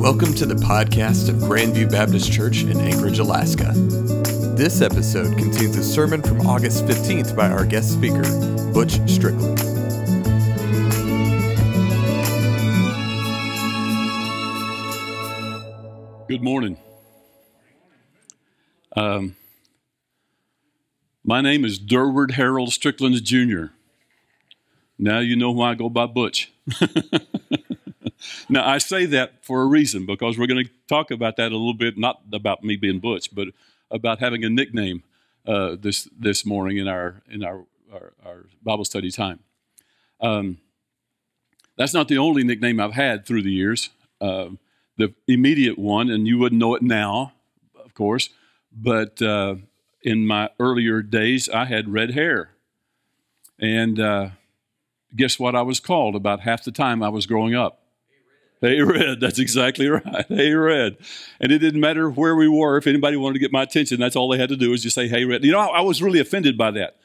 Welcome to the podcast of Grandview Baptist Church in Anchorage, Alaska. This episode contains a sermon from August 15th by our guest speaker, Butch Strickland. Good morning. Um, my name is Durward Harold Strickland Jr. Now you know why I go by Butch. now I say that for a reason because we're going to talk about that a little bit, not about me being Butch, but about having a nickname uh, this this morning in our in our our, our Bible study time. Um, that's not the only nickname I've had through the years. Uh, the immediate one, and you wouldn't know it now, of course, but uh, in my earlier days, I had red hair. And uh, guess what I was called about half the time I was growing up? Hey Red, that's exactly right. Hey Red. And it didn't matter where we were. If anybody wanted to get my attention, that's all they had to do was just say, Hey Red. You know, I was really offended by that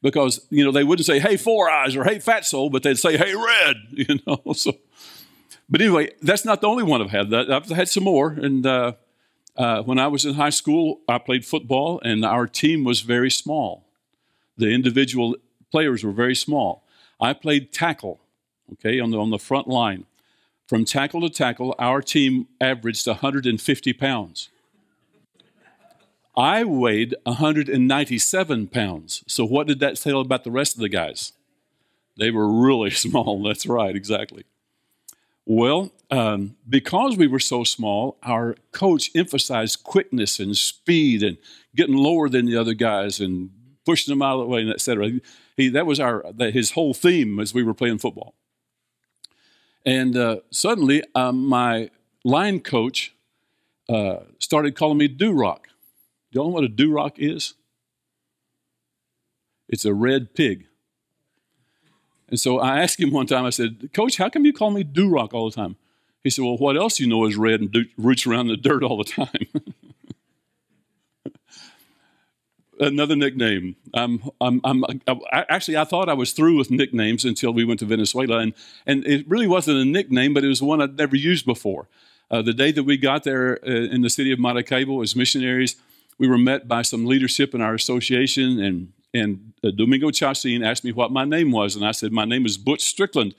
because, you know, they wouldn't say, Hey Four Eyes or Hey Fat Soul, but they'd say, Hey Red, you know. So but anyway, that's not the only one I've had. I've had some more. And uh, uh, when I was in high school, I played football, and our team was very small. The individual players were very small. I played tackle, okay, on the, on the front line. From tackle to tackle, our team averaged 150 pounds. I weighed 197 pounds. So, what did that tell about the rest of the guys? They were really small. That's right, exactly. Well, um, because we were so small, our coach emphasized quickness and speed and getting lower than the other guys and pushing them out of the way, and et cetera. He, that was our his whole theme as we were playing football. And uh, suddenly, um, my line coach uh, started calling me Duroc. Do you know what a Duroc is? It's a red pig. And so I asked him one time, I said, Coach, how come you call me Duroc all the time? He said, Well, what else you know is red and do- roots around the dirt all the time? Another nickname. I'm, I'm, I'm, I, actually, I thought I was through with nicknames until we went to Venezuela. And, and it really wasn't a nickname, but it was one I'd never used before. Uh, the day that we got there uh, in the city of Maracaibo as missionaries, we were met by some leadership in our association and and uh, Domingo Chacin asked me what my name was, and I said, My name is Butch Strickland.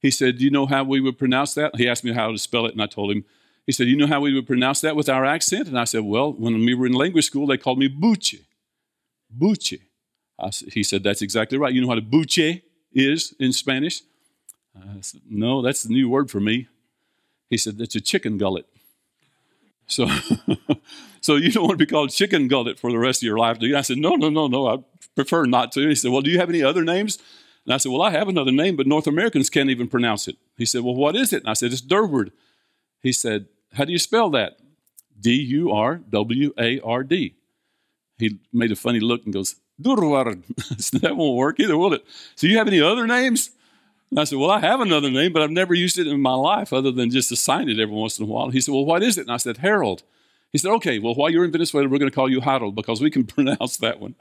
He said, Do you know how we would pronounce that? He asked me how to spell it, and I told him. He said, You know how we would pronounce that with our accent? And I said, Well, when we were in language school, they called me Buche. He said, That's exactly right. You know what a buche is in Spanish? I said, No, that's the new word for me. He said, That's a chicken gullet. So, so you don't want to be called chicken gullet for the rest of your life, do you? I said, no, no, no, no. I prefer not to. He said, well, do you have any other names? And I said, well, I have another name, but North Americans can't even pronounce it. He said, well, what is it? And I said, it's Durward. He said, how do you spell that? D U R W A R D. He made a funny look and goes, that won't work either, will it? So you have any other names? And I said, Well, I have another name, but I've never used it in my life other than just to sign it every once in a while. He said, Well, what is it? And I said, Harold. He said, Okay, well, while you're in Venezuela, we're going to call you Harold because we can pronounce that one.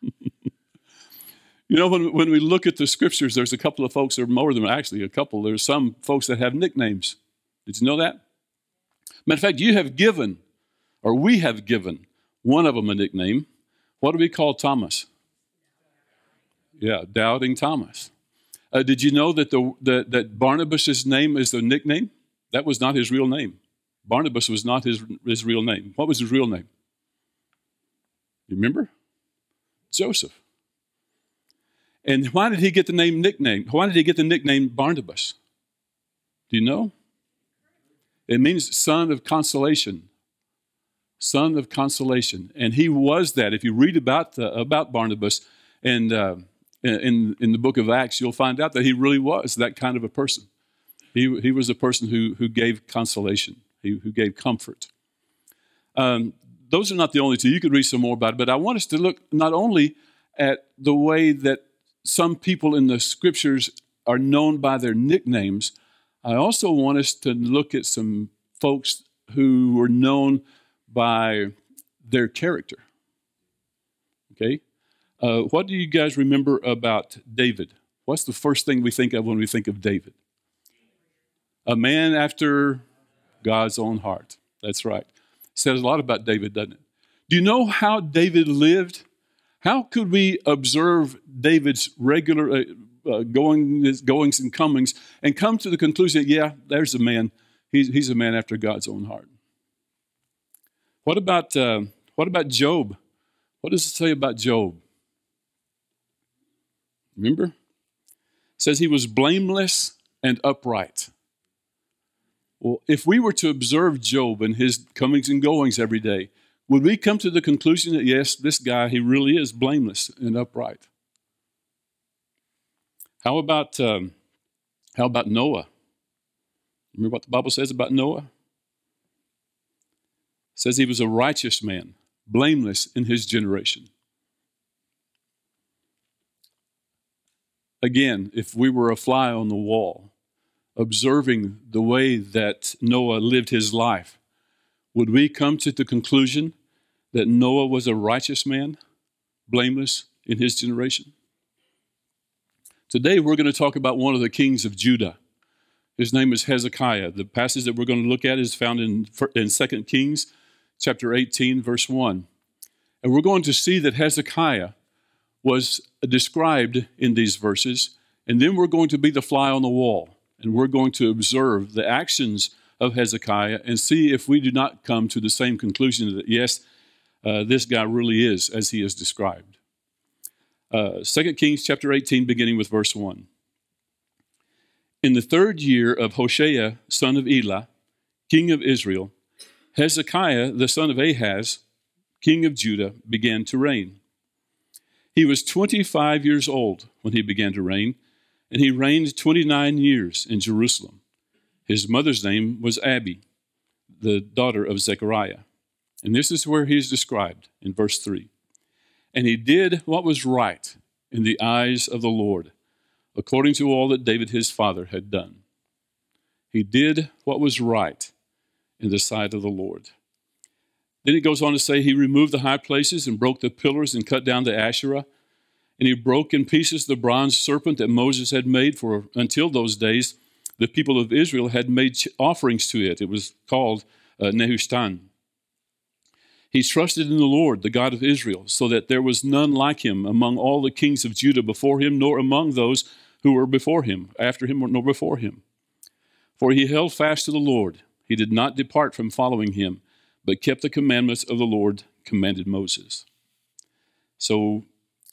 you know, when, when we look at the scriptures, there's a couple of folks, or more than actually a couple, there's some folks that have nicknames. Did you know that? Matter of fact, you have given, or we have given, one of them a nickname. What do we call Thomas? Yeah, Doubting Thomas. Uh, did you know that, the, that, that Barnabas' name is the nickname? That was not his real name. Barnabas was not his, his real name. What was his real name? You remember? Joseph. And why did he get the name nickname? Why did he get the nickname Barnabas? Do you know? It means son of consolation. Son of consolation. And he was that. If you read about, the, about Barnabas, and uh, in, in the book of Acts, you'll find out that he really was that kind of a person. He, he was a person who, who gave consolation, he, who gave comfort. Um, those are not the only two. You could read some more about it, but I want us to look not only at the way that some people in the scriptures are known by their nicknames, I also want us to look at some folks who were known by their character. Okay? Uh, what do you guys remember about David? What's the first thing we think of when we think of David? A man after God's own heart. That's right. Says a lot about David, doesn't it? Do you know how David lived? How could we observe David's regular uh, uh, goings, goings and comings and come to the conclusion, yeah, there's a man. He's, he's a man after God's own heart. What about, uh, what about Job? What does it say about Job? Remember? It says he was blameless and upright. Well, if we were to observe Job and his comings and goings every day, would we come to the conclusion that yes, this guy, he really is blameless and upright? How about, um, how about Noah? Remember what the Bible says about Noah? Says he was a righteous man, blameless in his generation. Again, if we were a fly on the wall, observing the way that Noah lived his life, would we come to the conclusion that Noah was a righteous man, blameless in his generation? Today, we're going to talk about one of the kings of Judah. His name is Hezekiah. The passage that we're going to look at is found in, in 2 Kings chapter 18, verse 1. And we're going to see that Hezekiah was described in these verses, and then we're going to be the fly on the wall, and we're going to observe the actions of Hezekiah and see if we do not come to the same conclusion that, yes, uh, this guy really is as he is described. Uh, 2 Kings chapter 18, beginning with verse 1. In the third year of Hoshea, son of Elah, king of Israel, Hezekiah, the son of Ahaz, king of Judah, began to reign. He was 25 years old when he began to reign, and he reigned 29 years in Jerusalem. His mother's name was Abi, the daughter of Zechariah. And this is where he is described in verse 3. And he did what was right in the eyes of the Lord, according to all that David his father had done. He did what was right in the sight of the Lord. Then it goes on to say he removed the high places and broke the pillars and cut down the Asherah. And he broke in pieces the bronze serpent that Moses had made, for until those days the people of Israel had made offerings to it. It was called uh, Nehushtan. He trusted in the Lord, the God of Israel, so that there was none like him among all the kings of Judah before him, nor among those who were before him, after him, nor before him. For he held fast to the Lord. He did not depart from following him but kept the commandments of the Lord commanded Moses. So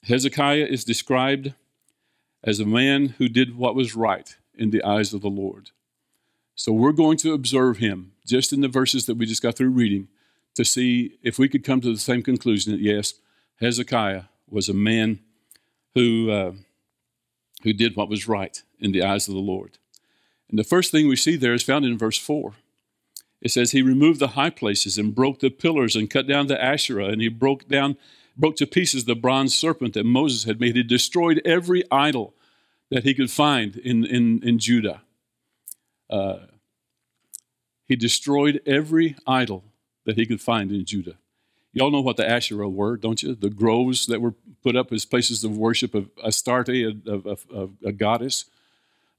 Hezekiah is described as a man who did what was right in the eyes of the Lord. So we're going to observe him just in the verses that we just got through reading to see if we could come to the same conclusion that yes, Hezekiah was a man who, uh, who did what was right in the eyes of the Lord. And the first thing we see there is found in verse 4. It says he removed the high places and broke the pillars and cut down the Asherah, and he broke down, broke to pieces the bronze serpent that Moses had made. He destroyed every idol that he could find in, in, in Judah. Uh, he destroyed every idol that he could find in Judah. Y'all know what the Asherah were, don't you? The groves that were put up as places of worship of Astarte, of, a, a, a goddess.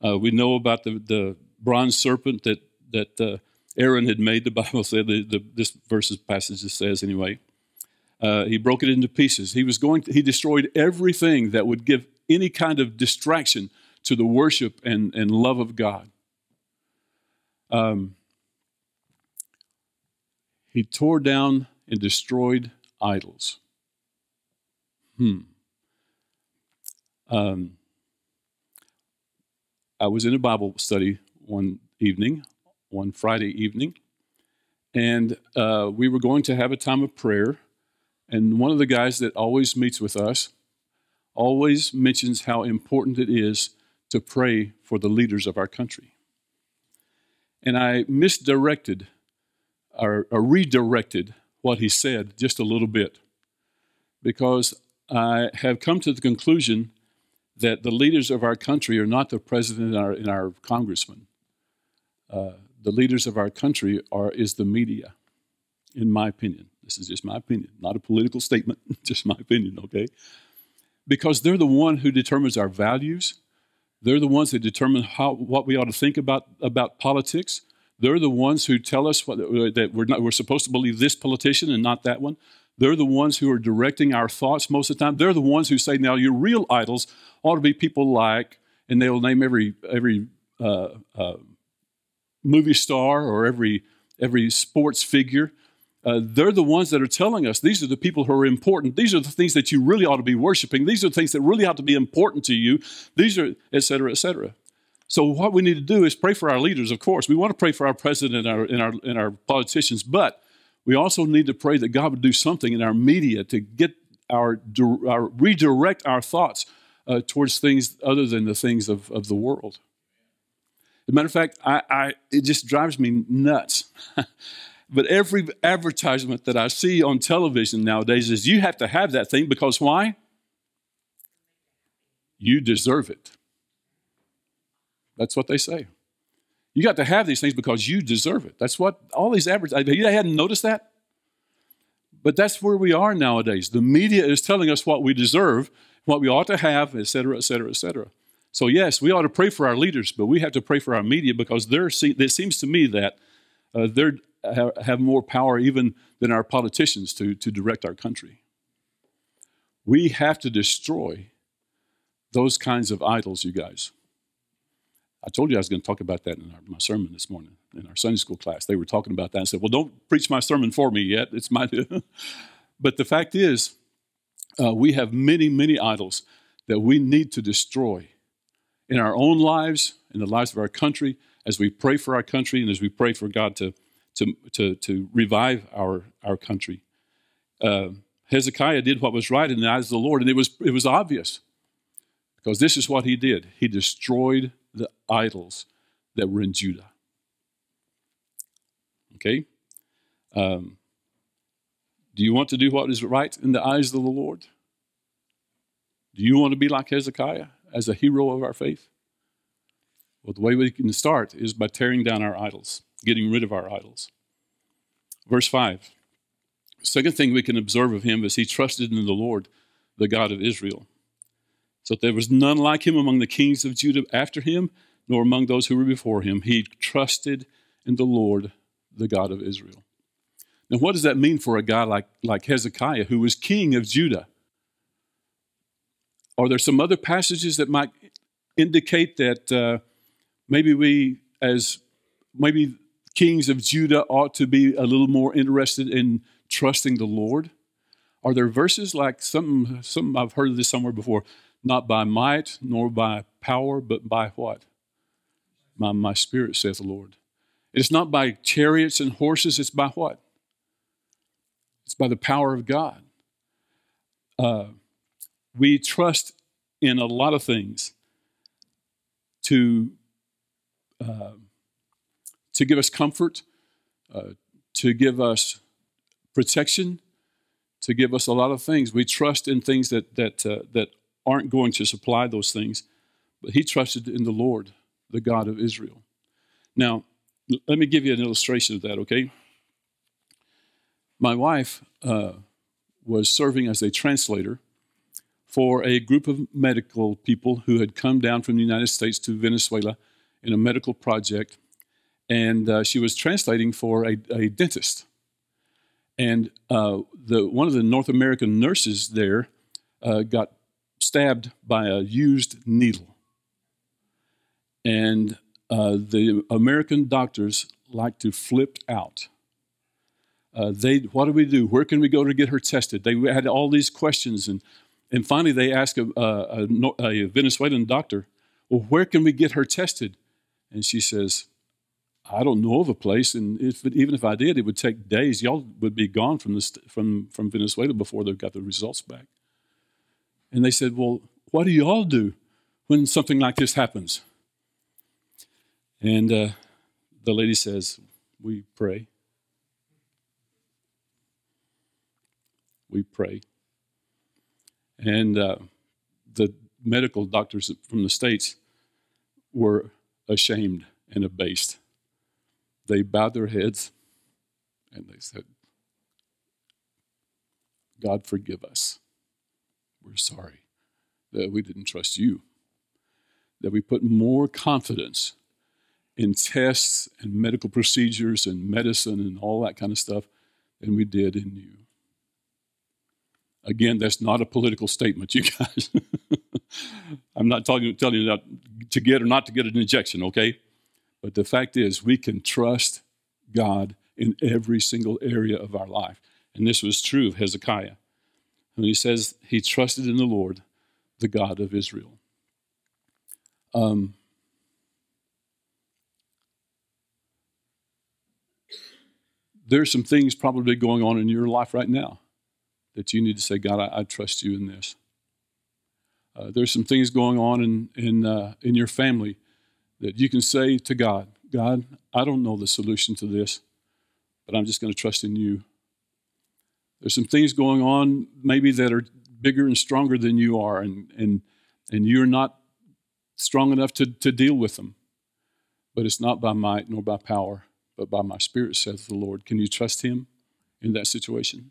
Uh, we know about the, the bronze serpent that, that uh, Aaron had made, the Bible said, the, the, this verse's passage says anyway. Uh, he broke it into pieces. He was going. To, he destroyed everything that would give any kind of distraction to the worship and, and love of God. Um, he tore down and destroyed idols. Hmm. Um, I was in a Bible study one evening one Friday evening, and uh, we were going to have a time of prayer. And one of the guys that always meets with us always mentions how important it is to pray for the leaders of our country. And I misdirected or, or redirected what he said just a little bit because I have come to the conclusion that the leaders of our country are not the president and our, and our congressman. Uh, the leaders of our country are is the media, in my opinion. This is just my opinion, not a political statement, just my opinion, okay? Because they're the one who determines our values. They're the ones that determine how what we ought to think about, about politics. They're the ones who tell us what, that we're, not, we're supposed to believe this politician and not that one. They're the ones who are directing our thoughts most of the time. They're the ones who say, now, your real idols ought to be people like, and they'll name every, every uh, uh, movie star or every, every sports figure. Uh, they're the ones that are telling us these are the people who are important. These are the things that you really ought to be worshiping. These are the things that really ought to be important to you. These are, et cetera, et cetera. So what we need to do is pray for our leaders, of course. We want to pray for our president and our, and our, and our politicians, but we also need to pray that God would do something in our media to get our, our redirect our thoughts uh, towards things other than the things of, of the world. A matter of fact, I, I it just drives me nuts. but every advertisement that I see on television nowadays is you have to have that thing because why? You deserve it. That's what they say. You got to have these things because you deserve it. That's what all these advertisements, you hadn't noticed that? But that's where we are nowadays. The media is telling us what we deserve, what we ought to have, et cetera, et cetera, et cetera. So, yes, we ought to pray for our leaders, but we have to pray for our media because there it seems to me that uh, they have more power even than our politicians to, to direct our country. We have to destroy those kinds of idols, you guys. I told you I was going to talk about that in our, my sermon this morning in our Sunday school class. They were talking about that. I said, "Well, don't preach my sermon for me yet. It's my." but the fact is, uh, we have many, many idols that we need to destroy in our own lives, in the lives of our country, as we pray for our country, and as we pray for God to to to, to revive our our country. Uh, Hezekiah did what was right in the eyes of the Lord, and it was it was obvious because this is what he did. He destroyed the idols that were in Judah. Okay? Um, do you want to do what is right in the eyes of the Lord? Do you want to be like Hezekiah as a hero of our faith? Well, the way we can start is by tearing down our idols, getting rid of our idols. Verse 5. Second thing we can observe of him is he trusted in the Lord, the God of Israel. So there was none like him among the kings of Judah after him, nor among those who were before him. He trusted in the Lord, the God of Israel. Now, what does that mean for a guy like, like Hezekiah, who was king of Judah? Are there some other passages that might indicate that uh, maybe we, as maybe kings of Judah, ought to be a little more interested in trusting the Lord? Are there verses like some, some I've heard of this somewhere before? not by might nor by power, but by what? By my spirit, saith the Lord. It's not by chariots and horses, it's by what? It's by the power of God. Uh, we trust in a lot of things to, uh, to give us comfort, uh, to give us protection, to give us a lot of things. We trust in things that, that, uh, that aren't going to supply those things, but he trusted in the Lord, the God of Israel. Now, let me give you an illustration of that, okay? My wife uh, was serving as a translator for a group of medical people who had come down from the United States to Venezuela in a medical project, and uh, she was translating for a, a dentist. And uh, the, one of the North American nurses there uh, got stabbed by a used needle. And uh, the American doctors like to flip out. Uh, they, what do we do? Where can we go to get her tested? They had all these questions, and, and finally they asked a, a, a Venezuelan doctor, Well, where can we get her tested? And she says, I don't know of a place, and if, even if I did, it would take days. Y'all would be gone from, this, from, from Venezuela before they got the results back. And they said, Well, what do you all do when something like this happens? And uh, the lady says, We pray. We pray. And uh, the medical doctors from the States were ashamed and abased. They bowed their heads and they said, God, forgive us. We're sorry that we didn't trust you, that we put more confidence in tests and medical procedures and medicine and all that kind of stuff than we did in you. Again, that's not a political statement, you guys. I'm not telling you, telling you not to get or not to get an injection, okay? But the fact is, we can trust God in every single area of our life. And this was true of Hezekiah. When he says he trusted in the Lord, the God of Israel. Um, there's some things probably going on in your life right now that you need to say, God, I, I trust you in this. Uh, there's some things going on in in uh, in your family that you can say to God, God, I don't know the solution to this, but I'm just going to trust in you. There's some things going on maybe that are bigger and stronger than you are, and and and you're not strong enough to, to deal with them. But it's not by might nor by power, but by my spirit, says the Lord. Can you trust him in that situation?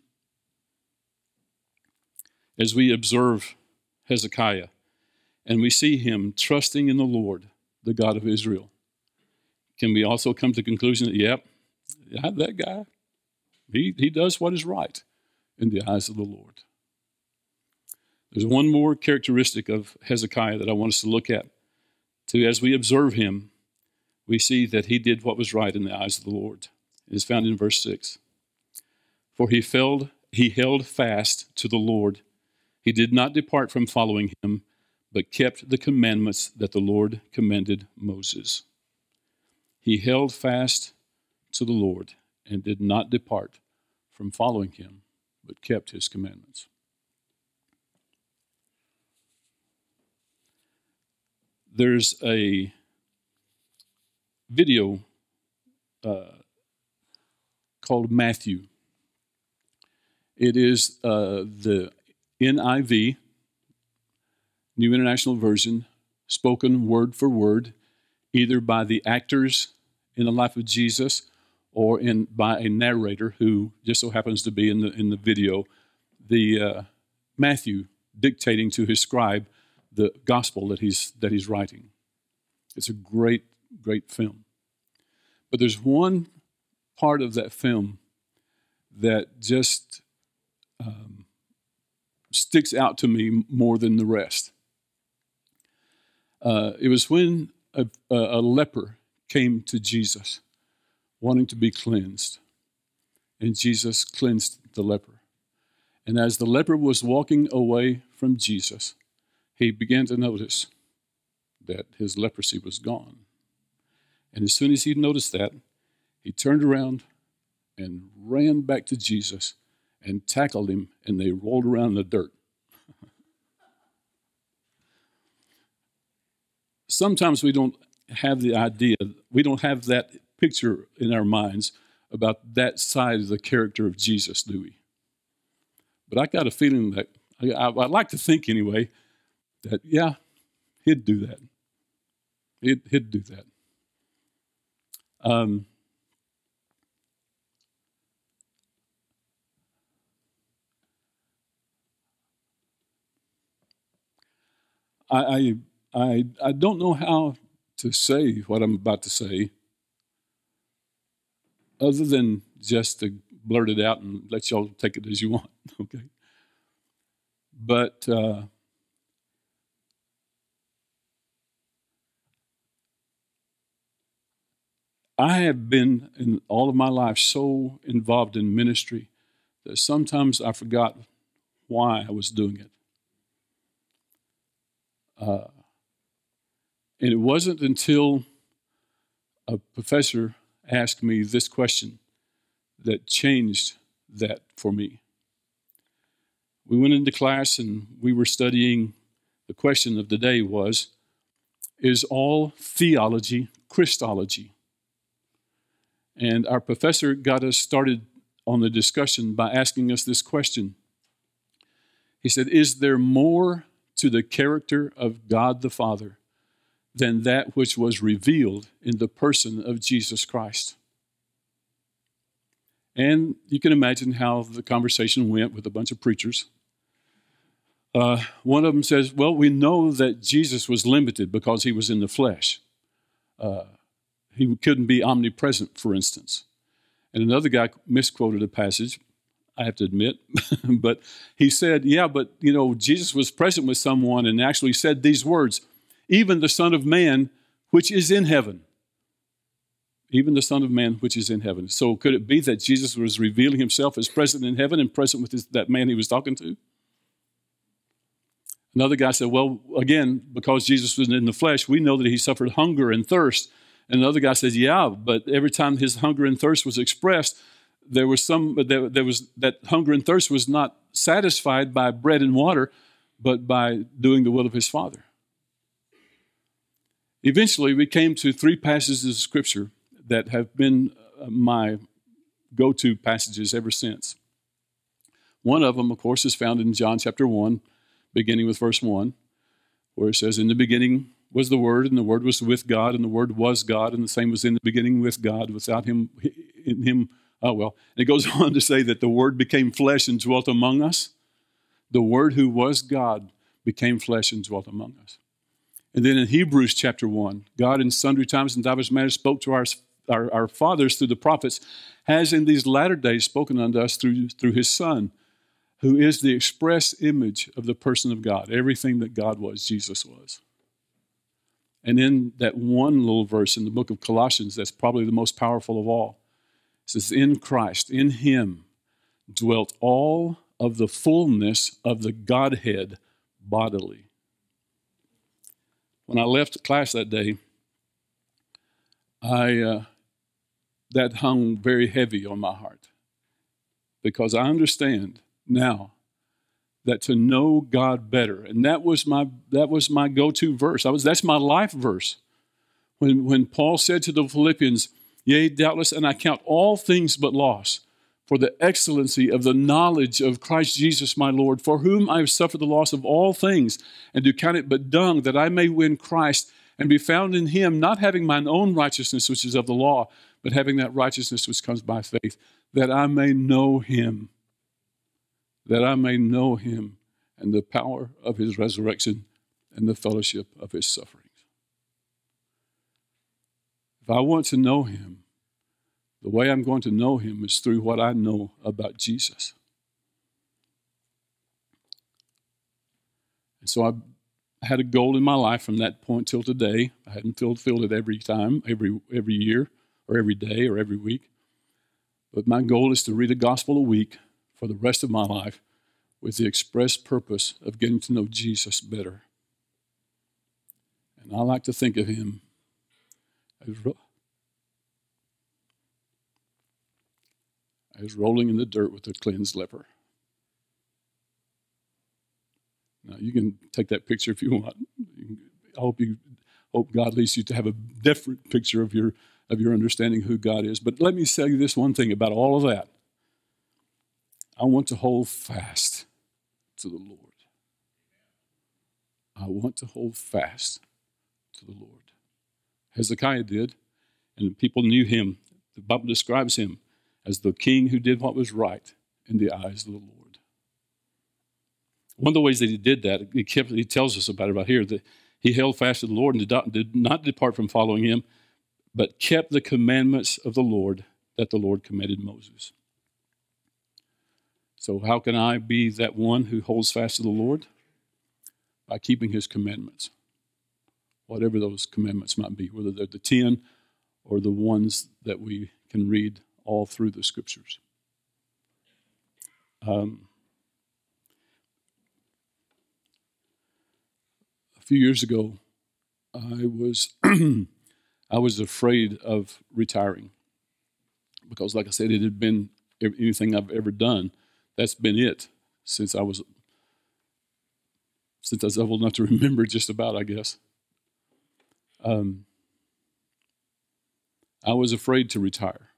As we observe Hezekiah and we see him trusting in the Lord, the God of Israel, can we also come to the conclusion that, yep, that guy, he, he does what is right in the eyes of the Lord. There's one more characteristic of Hezekiah that I want us to look at. To as we observe him, we see that he did what was right in the eyes of the Lord. It is found in verse 6. For he felled, he held fast to the Lord. He did not depart from following him, but kept the commandments that the Lord commanded Moses. He held fast to the Lord and did not depart from following him, but kept his commandments. There's a video uh, called Matthew. It is uh, the NIV, New International Version, spoken word for word, either by the actors in the life of Jesus or in by a narrator who just so happens to be in the in the video, the uh, Matthew dictating to his scribe the gospel that he's that he's writing. It's a great great film. But there's one part of that film that just um, sticks out to me more than the rest. Uh, it was when a, a, leper came to Jesus wanting to be cleansed, and Jesus cleansed the leper. And as the leper was walking away from Jesus, he began to notice that his leprosy was gone. And as soon as he noticed that, he turned around and ran back to Jesus and tackled him, and they rolled around in the dirt. Sometimes we don't have the idea, we don't have that picture in our minds about that side of the character of Jesus, do we? But I got a feeling that, I, would like to think anyway, that yeah, he'd do that. He'd, he'd do that. Um, I, I, I don't know how to say what I'm about to say other than just to blurt it out and let y'all take it as you want, okay? But uh, I have been in all of my life so involved in ministry that sometimes I forgot why I was doing it. Uh, and it wasn't until a professor asked me this question that changed that for me. We went into class and we were studying. The question of the day was Is all theology Christology? And our professor got us started on the discussion by asking us this question. He said, Is there more to the character of God the Father than that which was revealed in the person of Jesus Christ? And you can imagine how the conversation went with a bunch of preachers. Uh, one of them says, Well, we know that Jesus was limited because he was in the flesh. Uh, he couldn't be omnipresent, for instance. And another guy misquoted a passage, I have to admit, but he said, Yeah, but you know, Jesus was present with someone and actually said these words, even the Son of Man, which is in heaven. Even the Son of Man, which is in heaven. So could it be that Jesus was revealing himself as present in heaven and present with his, that man he was talking to? Another guy said, Well, again, because Jesus was in the flesh, we know that he suffered hunger and thirst. And another guy says, Yeah, but every time his hunger and thirst was expressed, there was some there, there was that hunger and thirst was not satisfied by bread and water, but by doing the will of his Father. Eventually, we came to three passages of Scripture that have been uh, my go to passages ever since. One of them, of course, is found in John chapter 1, beginning with verse 1, where it says, In the beginning was the Word, and the Word was with God, and the Word was God, and the same was in the beginning with God. Without Him, in Him, oh well. It goes on to say that the Word became flesh and dwelt among us. The Word who was God became flesh and dwelt among us. And then in Hebrews chapter 1, God in sundry times and divers manners spoke to our, our, our fathers through the prophets, has in these latter days spoken unto us through, through his Son, who is the express image of the person of God. Everything that God was, Jesus was. And in that one little verse in the book of Colossians, that's probably the most powerful of all, it says, In Christ, in Him, dwelt all of the fullness of the Godhead bodily. When I left class that day, I uh, that hung very heavy on my heart because I understand now that to know God better, and that was my that was my go-to verse. I was that's my life verse. When when Paul said to the Philippians, "Yea, doubtless, and I count all things but loss." For the excellency of the knowledge of Christ Jesus my Lord, for whom I have suffered the loss of all things, and do count it but dung, that I may win Christ and be found in him, not having mine own righteousness, which is of the law, but having that righteousness which comes by faith, that I may know him that I may know him and the power of his resurrection and the fellowship of his sufferings. If I want to know him, the way I'm going to know him is through what I know about Jesus. And so I had a goal in my life from that point till today. I hadn't fulfilled it every time, every every year, or every day, or every week. But my goal is to read a gospel a week for the rest of my life with the express purpose of getting to know Jesus better. And I like to think of him as, was rolling in the dirt with a cleansed leper. Now you can take that picture if you want. I hope you hope God leads you to have a different picture of your of your understanding who God is. But let me tell you this one thing about all of that. I want to hold fast to the Lord. I want to hold fast to the Lord. Hezekiah did, and people knew him. The Bible describes him as the king who did what was right in the eyes of the Lord. One of the ways that he did that, he, kept, he tells us about it right here, that he held fast to the Lord and did not, did not depart from following him, but kept the commandments of the Lord that the Lord commanded Moses. So, how can I be that one who holds fast to the Lord? By keeping his commandments, whatever those commandments might be, whether they're the 10 or the ones that we can read all through the scriptures. Um, a few years ago, I was I was afraid of retiring because, like I said, it had been anything I've ever done that's been it since I was since I was old enough to remember just about, I guess. Um, I was afraid to retire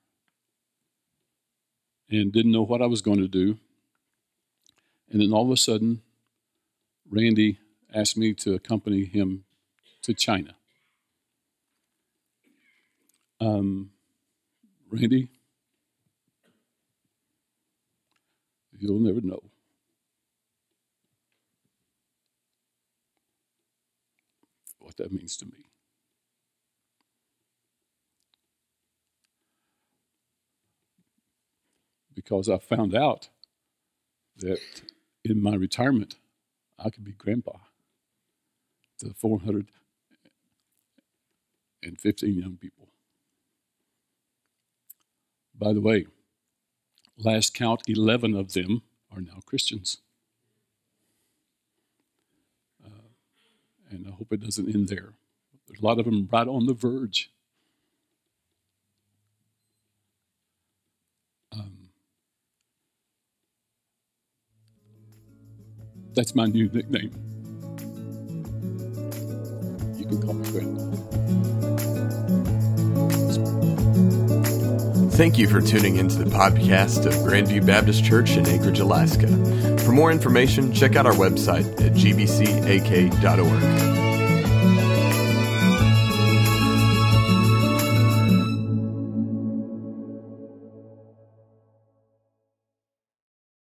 and didn't know what I was going to do. And then all of a sudden, Randy asked me to accompany him to China. Um, Randy, You'll never know. What that means to me. Because I found out that in my retirement, I could be grandpa to 415 young people. By the way, last count, 11 of them are now Christians. Uh, and I hope it doesn't end there. There's a lot of them right on the verge. That's my new nickname. You can call me Grandpa. Thank you for tuning into the podcast of Grandview Baptist Church in Anchorage, Alaska. For more information, check out our website at gbcak.org.